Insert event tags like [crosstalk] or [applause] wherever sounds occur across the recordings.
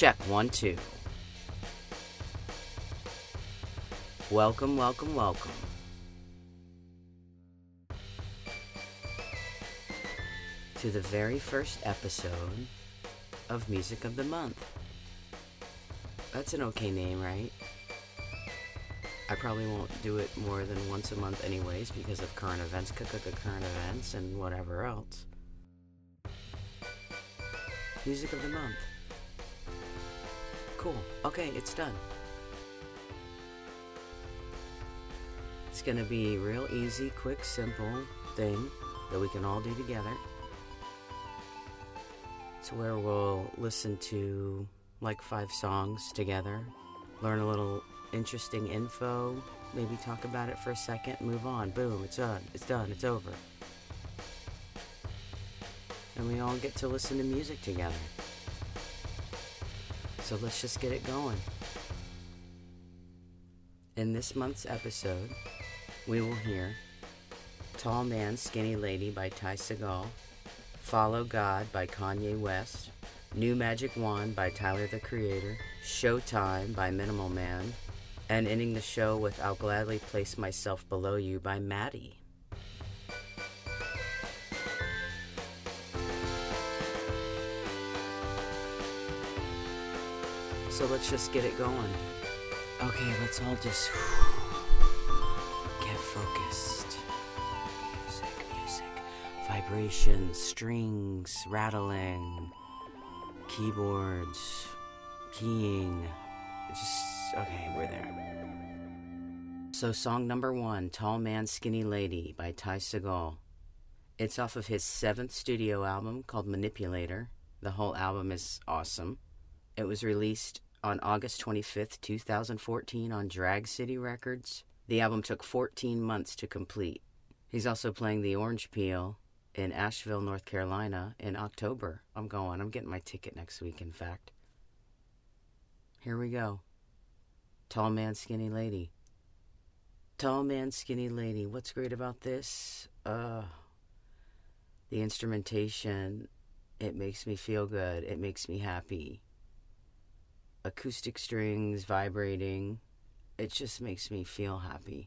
Check one, two. Welcome, welcome, welcome. To the very first episode of Music of the Month. That's an okay name, right? I probably won't do it more than once a month, anyways, because of current events, current events, and whatever else. Music of the Month. Cool. Okay, it's done. It's gonna be real easy, quick, simple thing that we can all do together. It's where we'll listen to like five songs together, learn a little interesting info, maybe talk about it for a second, move on. Boom, it's done. It's done. It's over. And we all get to listen to music together. So let's just get it going. In this month's episode, we will hear Tall Man, Skinny Lady by Ty Segall, Follow God by Kanye West, New Magic Wand by Tyler the Creator, Showtime by Minimal Man, and ending the show with I'll Gladly Place Myself Below You by Matty. So let's just get it going. Okay, let's all just get focused. Music, music, vibrations, strings, rattling, keyboards, keying. Just, okay, we're there. So, song number one Tall Man, Skinny Lady by Ty Segall. It's off of his seventh studio album called Manipulator. The whole album is awesome. It was released on August 25th, 2014, on Drag City Records. The album took 14 months to complete. He's also playing the Orange Peel in Asheville, North Carolina in October. I'm going. I'm getting my ticket next week, in fact. Here we go. Tall man, skinny lady. Tall man, skinny lady. What's great about this? Uh, the instrumentation. It makes me feel good. It makes me happy acoustic strings vibrating. It just makes me feel happy.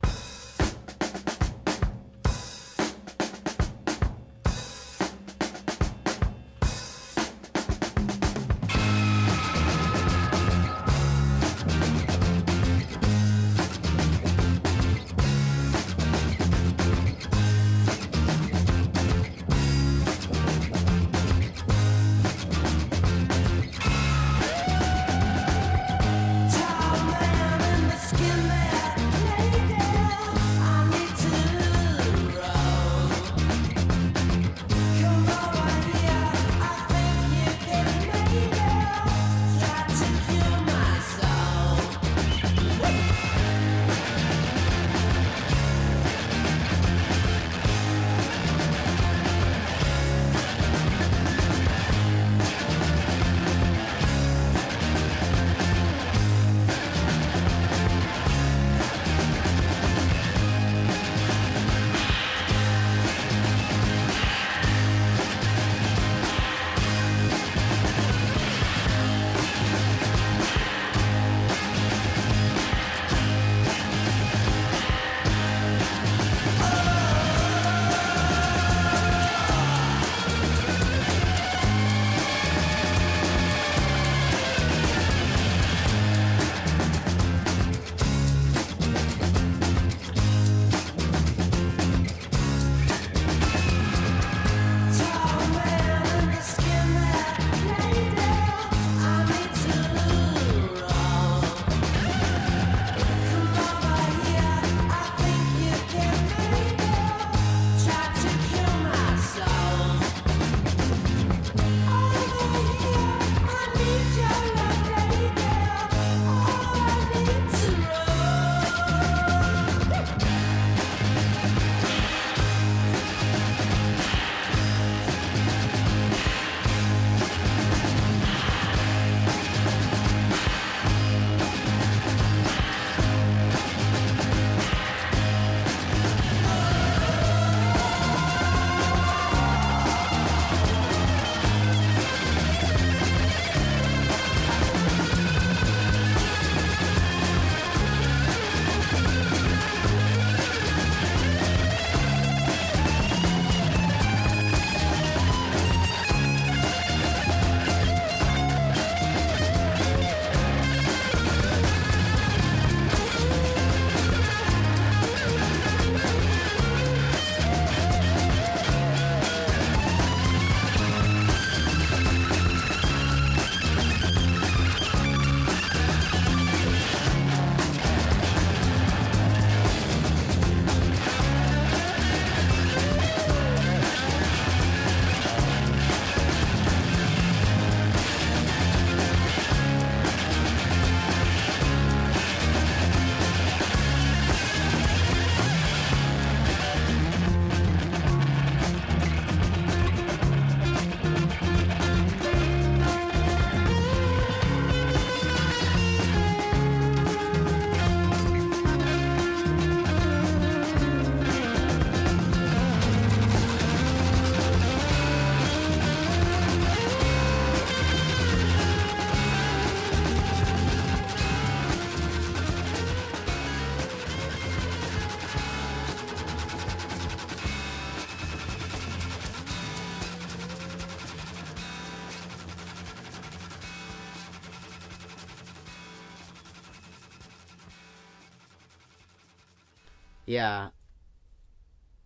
Yeah.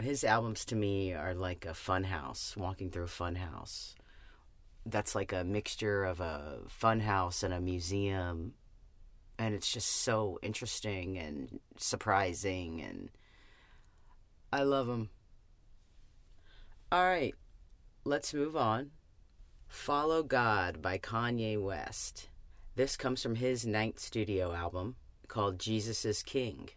His albums to me are like a fun house, walking through a fun house. That's like a mixture of a fun house and a museum. And it's just so interesting and surprising and I love him. All right, let's move on. Follow God by Kanye West. This comes from his ninth studio album called Jesus is King.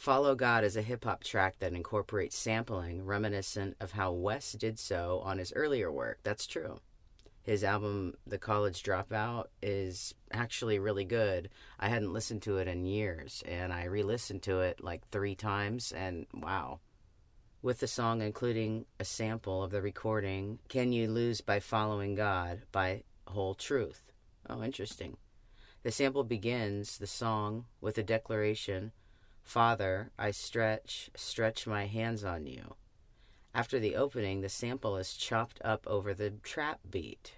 Follow God is a hip hop track that incorporates sampling reminiscent of how West did so on his earlier work. That's true. His album, The College Dropout, is actually really good. I hadn't listened to it in years, and I re listened to it like three times, and wow. With the song including a sample of the recording, Can You Lose by Following God by Whole Truth. Oh, interesting. The sample begins the song with a declaration Father, I stretch, stretch my hands on you. After the opening, the sample is chopped up over the trap beat.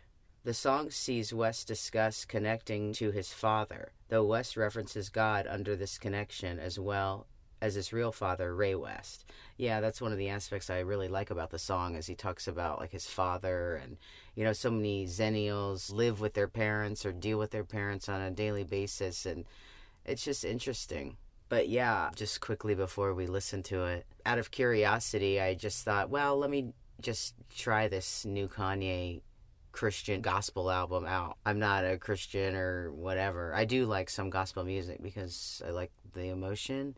The song sees West discuss connecting to his father, though West references God under this connection as well as his real father, Ray West. Yeah, that's one of the aspects I really like about the song as he talks about like his father and you know, so many Xennials live with their parents or deal with their parents on a daily basis and it's just interesting. But yeah, just quickly before we listen to it, out of curiosity, I just thought, well, let me just try this new Kanye Christian gospel album out. I'm not a Christian or whatever. I do like some gospel music because I like the emotion.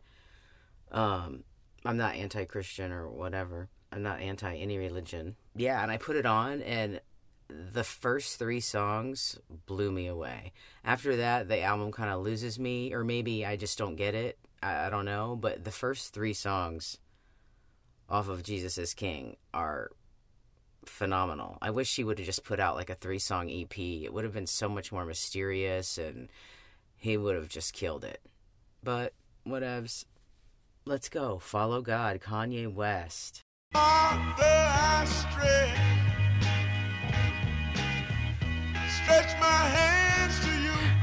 Um, I'm not anti Christian or whatever. I'm not anti any religion. Yeah, and I put it on, and the first three songs blew me away. After that, the album kind of loses me, or maybe I just don't get it. I, I don't know. But the first three songs off of Jesus is King are phenomenal. I wish she would have just put out like a three song EP. It would have been so much more mysterious and he would have just killed it. But whatevs. Let's go. Follow God, Kanye West. My you.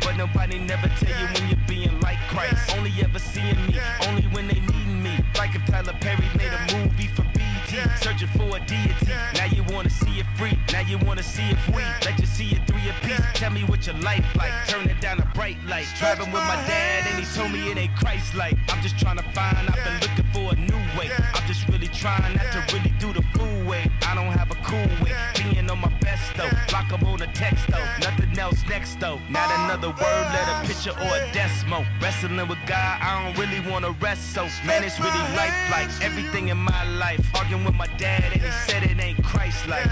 But nobody never tell you when you're being like Christ. Only ever seeing me, only when they need me. Like if Tyler Perry made a movie for BET, searching for a deity. Now you wanna see it free, now you wanna see it free. Let you see it three apiece. Tell me what your life like. Turn it down a bright light. Driving with my dad, and he told me it ain't Christ like. I'm just trying to find, I've been looking for a new way. I'm just really trying not to really do the fool way. I don't have a cool way. Being on my best though. Block up on the text though. Nothing else next though. Not another word, let a picture or a decimal. Wrestling with God, I don't really wanna rest so. Man, it's really life like everything in my life. Arguing with my dad, and he said it ain't Christ like.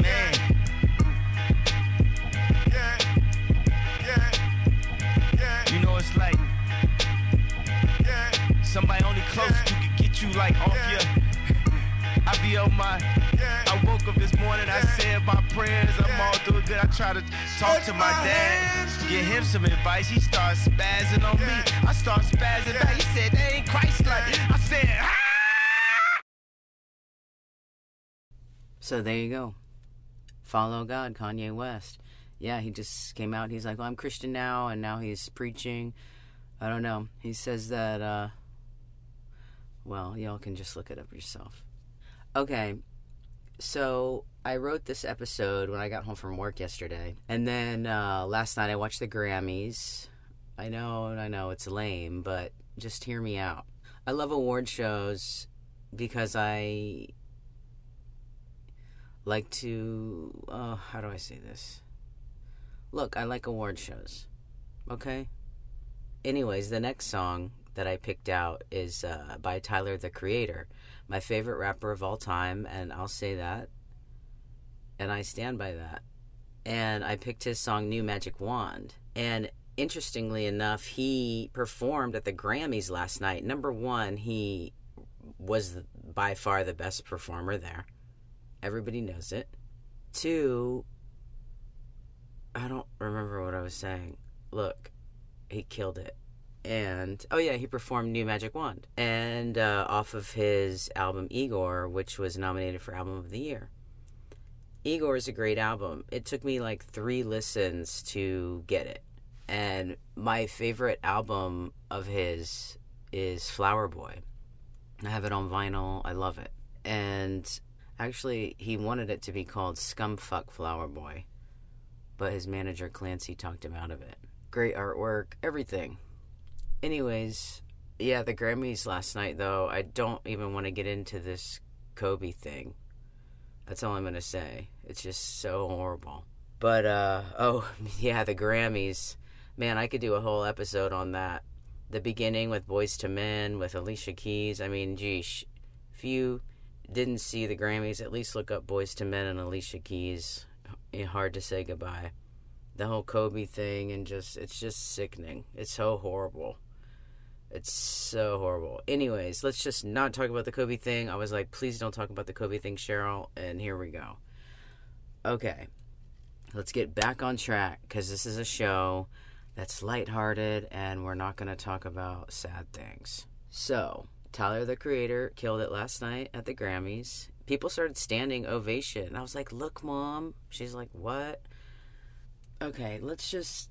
Man. You know it's like somebody only close you get you like off your. I be on my. I woke up this morning, I said my prayers, I'm all doing good. I try to talk to my dad, get him some advice. He starts spazzing on me. I start spazzing back. He said, that ain't Christ like. I said, ah! So there you go. Follow God, Kanye West. Yeah, he just came out. He's like, well, I'm Christian now, and now he's preaching. I don't know. He says that, uh, well, y'all can just look it up yourself. Okay, so I wrote this episode when I got home from work yesterday, and then uh, last night I watched the Grammys. I know, I know, it's lame, but just hear me out. I love award shows because I like to. Uh, how do I say this? Look, I like award shows. Okay? Anyways, the next song that I picked out is uh, by Tyler the Creator, my favorite rapper of all time, and I'll say that. And I stand by that. And I picked his song New Magic Wand. And interestingly enough, he performed at the Grammys last night. Number one, he was by far the best performer there. Everybody knows it. Two, I don't remember what I was saying. Look, he killed it. And oh yeah, he performed New Magic Wand, and uh, off of his album Igor, which was nominated for Album of the Year. Igor is a great album. It took me like three listens to get it, and my favorite album of his is Flower Boy. I have it on vinyl. I love it. And actually, he wanted it to be called Scumfuck Flower Boy, but his manager Clancy talked him out of it. Great artwork, everything. Anyways, yeah, the Grammys last night, though, I don't even want to get into this Kobe thing. That's all I'm to say. It's just so horrible. But, uh, oh, [laughs] yeah, the Grammys. Man, I could do a whole episode on that. The beginning with Boyz II Men, with Alicia Keys. I mean, geez, if you didn't see the Grammys, at least look up Boyz II Men and Alicia Keys. Hard to say goodbye. The whole Kobe thing, and just, it's just sickening. It's so horrible. It's so horrible. Anyways, let's just not talk about the Kobe thing. I was like, please don't talk about the Kobe thing, Cheryl. And here we go. Okay. Let's get back on track because this is a show that's lighthearted and we're not going to talk about sad things. So, Tyler the Creator killed it last night at the Grammys. People started standing ovation. And I was like, look, mom. She's like, what? Okay, let's just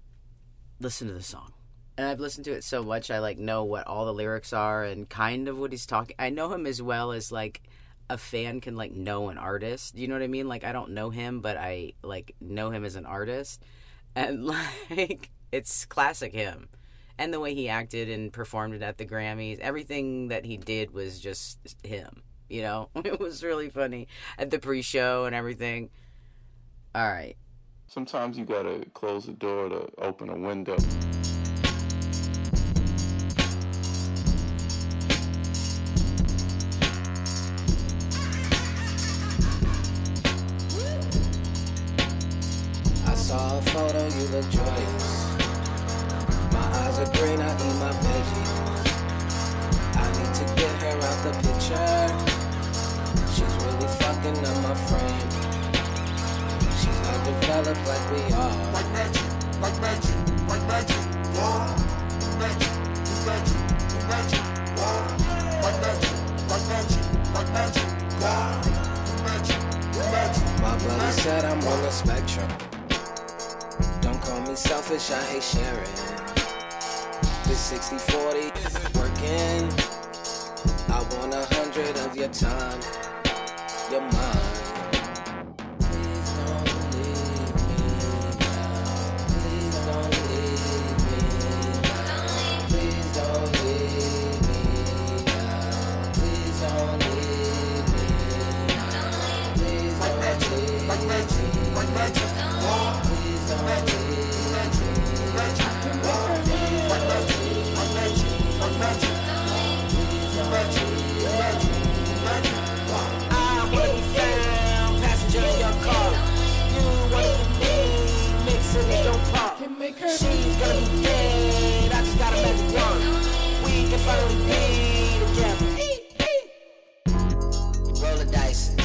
listen to the song and I've listened to it so much I like know what all the lyrics are and kind of what he's talking. I know him as well as like a fan can like know an artist. You know what I mean? Like I don't know him, but I like know him as an artist, and [laughs] like it's classic him. And the way he acted and performed it at the Grammys, everything that he did was just him. You know, [laughs] it was really funny at the pre-show and everything. All right. Sometimes you gotta close the door to open a window. Joyous. My eyes are green, I eat my veggies. I need to get her out the picture. She's really fucking up my frame. She's not developed like we are. Like magic, like magic, like magic, yeah. Magic, magic, magic, yeah. Like magic, like magic, like magic, yeah. Magic, magic. My brother said I'm on the spectrum me selfish, I hate sharing. This 60 40 isn't working. I want a hundred of your time, your mind. She's gonna be dead, I just got a magic wand. We can finally be together. Roll the dice,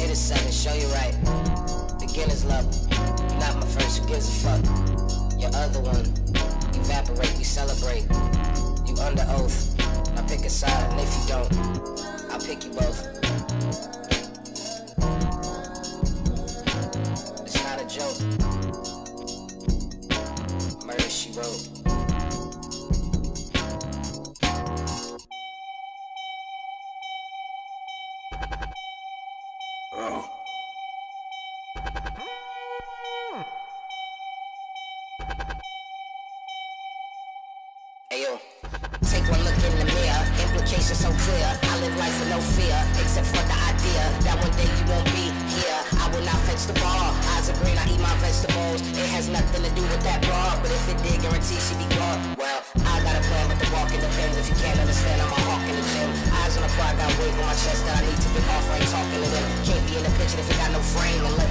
hit a seven, show you right. Beginner's luck, not my first, who gives a fuck? Your other one, evaporate, we celebrate. You under oath, I pick a side, and if you don't, I'll pick you both.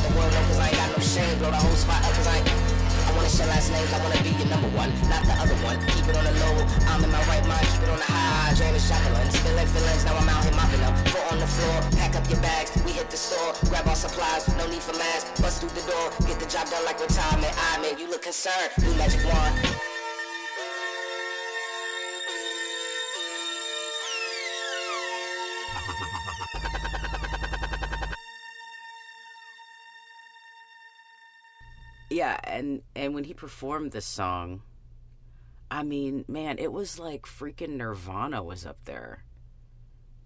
the world cause I ain't got no shame. Blow the whole spot up cause I ain't I wanna share last names, I wanna be your number one Not the other one, keep it on the low I'm in my right mind, keep it on the high. Drain the shotgun, spilling feelings Now I'm out here mopping up, foot on the floor Pack up your bags, we hit the store. Grab our supplies, no need for masks Bust through the door, get the job done like retirement I man, you look concerned, new magic wand. And and when he performed this song, I mean, man, it was like freaking Nirvana was up there.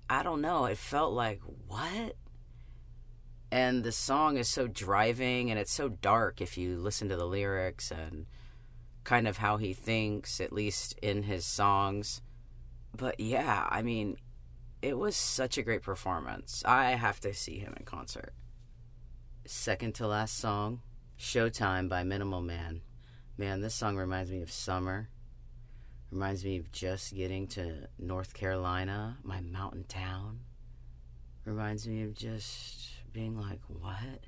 I don't know, it felt like what? And the song is so driving and it's so dark if you listen to the lyrics and kind of how he thinks, at least in his songs. But yeah, I mean, it was such a great performance. I have to see him in concert. Second to last song, Showtime by Minimal Man. Man, this song reminds me of summer. Reminds me of just getting to North Carolina, my mountain town. Reminds me of just being like, what?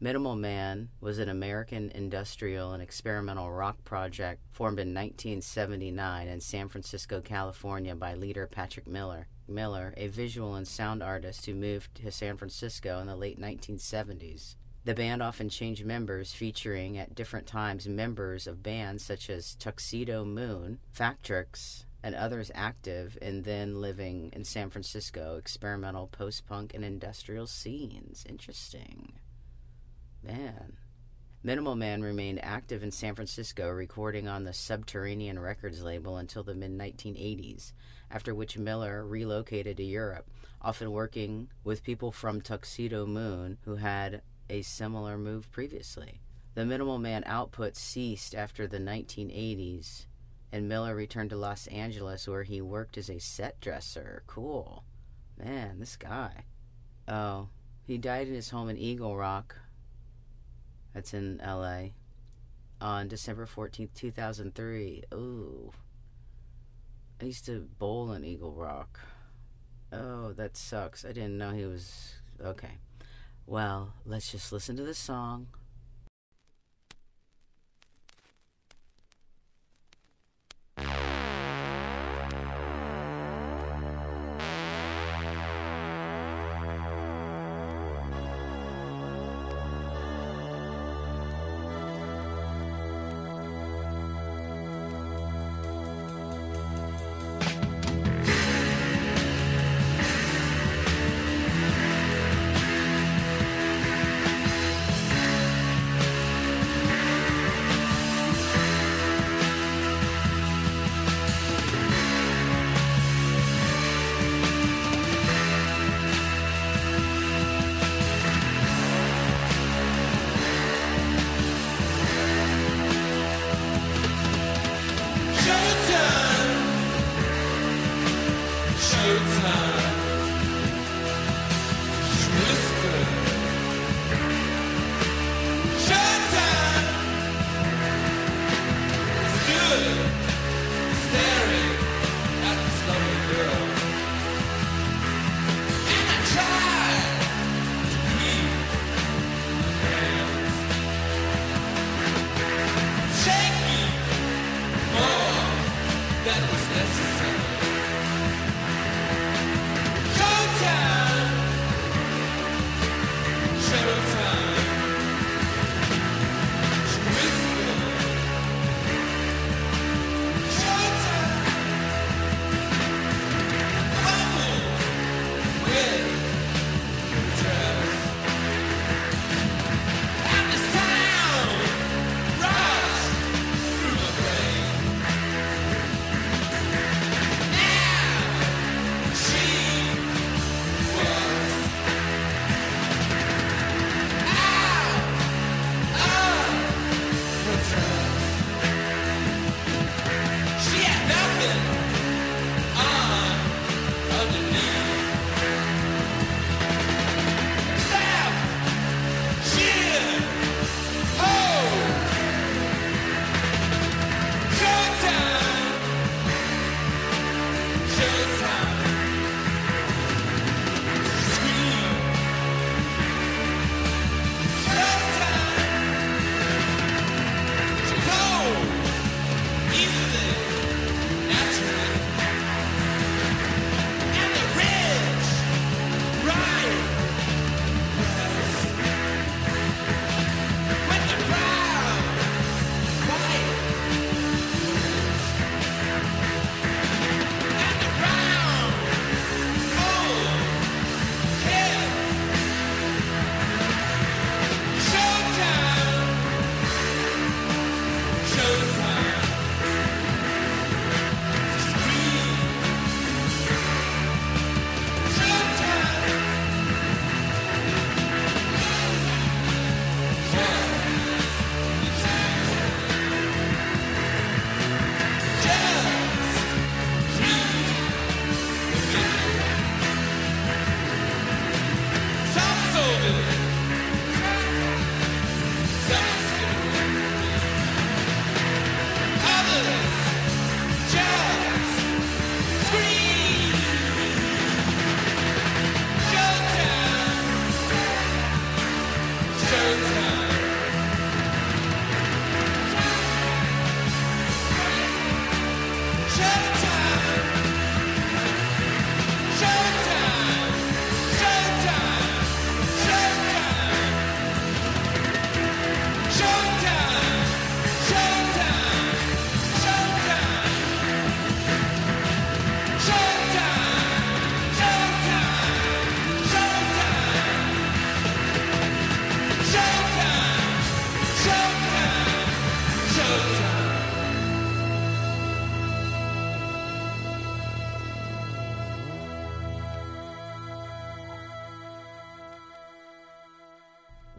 Minimal Man was an American industrial and experimental rock project formed in 1979 in San Francisco, California by leader Patrick Miller. Miller, a visual and sound artist who moved to San Francisco in the late 1970s. The band often changed members, featuring at different times members of bands such as Tuxedomoon, Factrix, and others active and then living in San Francisco, experimental post punk and industrial scenes. Interesting. Man. Minimal Man remained active in San Francisco, recording on the Subterranean Records label until the mid 1980s, after which Miller relocated to Europe, often working with people from Tuxedomoon who had a similar move previously. The Minimal Man output ceased after the 1980s, and Miller returned to Los Angeles where he worked as a set dresser. Cool. Man, this guy. Oh, he died in his home in Eagle Rock. That's in LA. On December 14th, 2003. Ooh. I used to bowl in Eagle Rock. Oh, that sucks. I didn't know he was. Okay. Well, let's just listen to the song.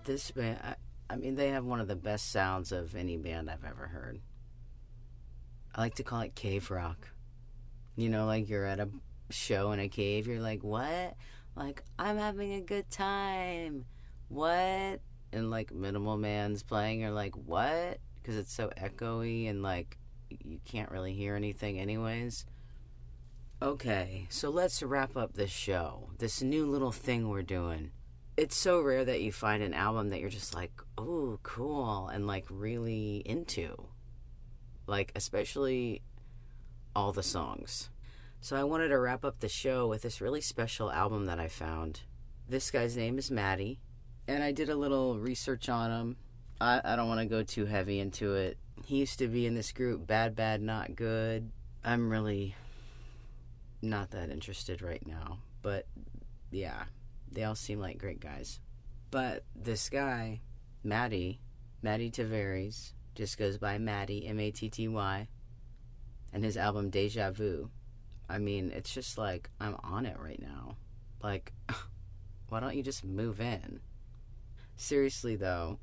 This band, I, I mean, they have one of the best sounds of any band I've ever heard. I like to call it cave rock. You know, like you're at a show in a cave, you're like, what? Like, I'm having a good time. What? And like Minimal Man's playing, you're like, what? Because it's so echoey and like you can't really hear anything, anyways. Okay, so let's wrap up this show. This new little thing we're doing. It's so rare that you find an album that you're just like, oh, cool, and like really into. Like, especially all the songs. So I wanted to wrap up the show with this really special album that I found. This guy's name is Matty, and I did a little research on him. I, I don't want to go too heavy into it. He used to be in this group, BadBadNotGood. I'm really not that interested right now, but yeah, they all seem like great guys. But this guy, Matty, Matty Tavares, just goes by Matty, M A T T Y, and his album Deja Vu. I mean, it's just like, I'm on it right now. Like, [laughs] why don't you just move in? Seriously, though,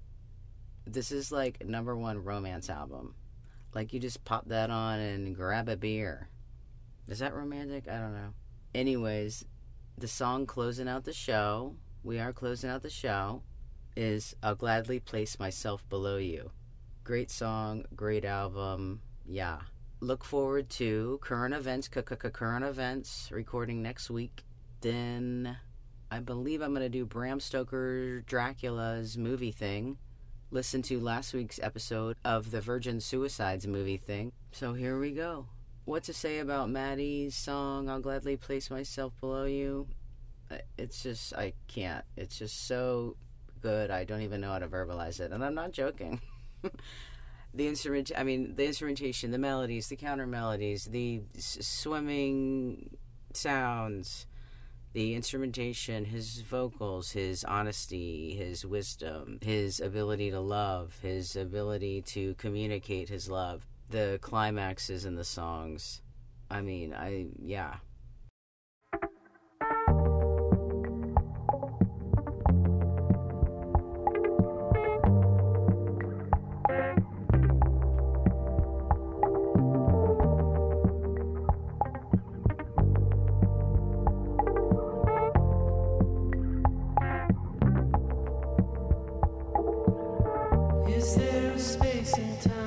this is like number one romance album. Like, you just pop that on and grab a beer. Is that romantic? I don't know. Anyways, the song closing out the show, we are closing out the show, is I'll Gladly Place Myself Below You. Great song, great album. Yeah. Look forward to current events, current events recording next week. Then I believe I'm going to do Bram Stoker Dracula's movie thing. Listen to last week's episode of the Virgin Suicides movie thing. So here we go. What to say about Matty's song, I'll Gladly Place Myself Below You? It's just, I can't. It's just so good, I don't even know how to verbalize it. And I'm not joking. [laughs] the instrument i mean the instrumentation the melodies the counter melodies the s- swimming sounds the instrumentation his vocals his honesty his wisdom his ability to love his ability to communicate his love the climaxes and the songs. I mean, I yeah. Is there a space in time?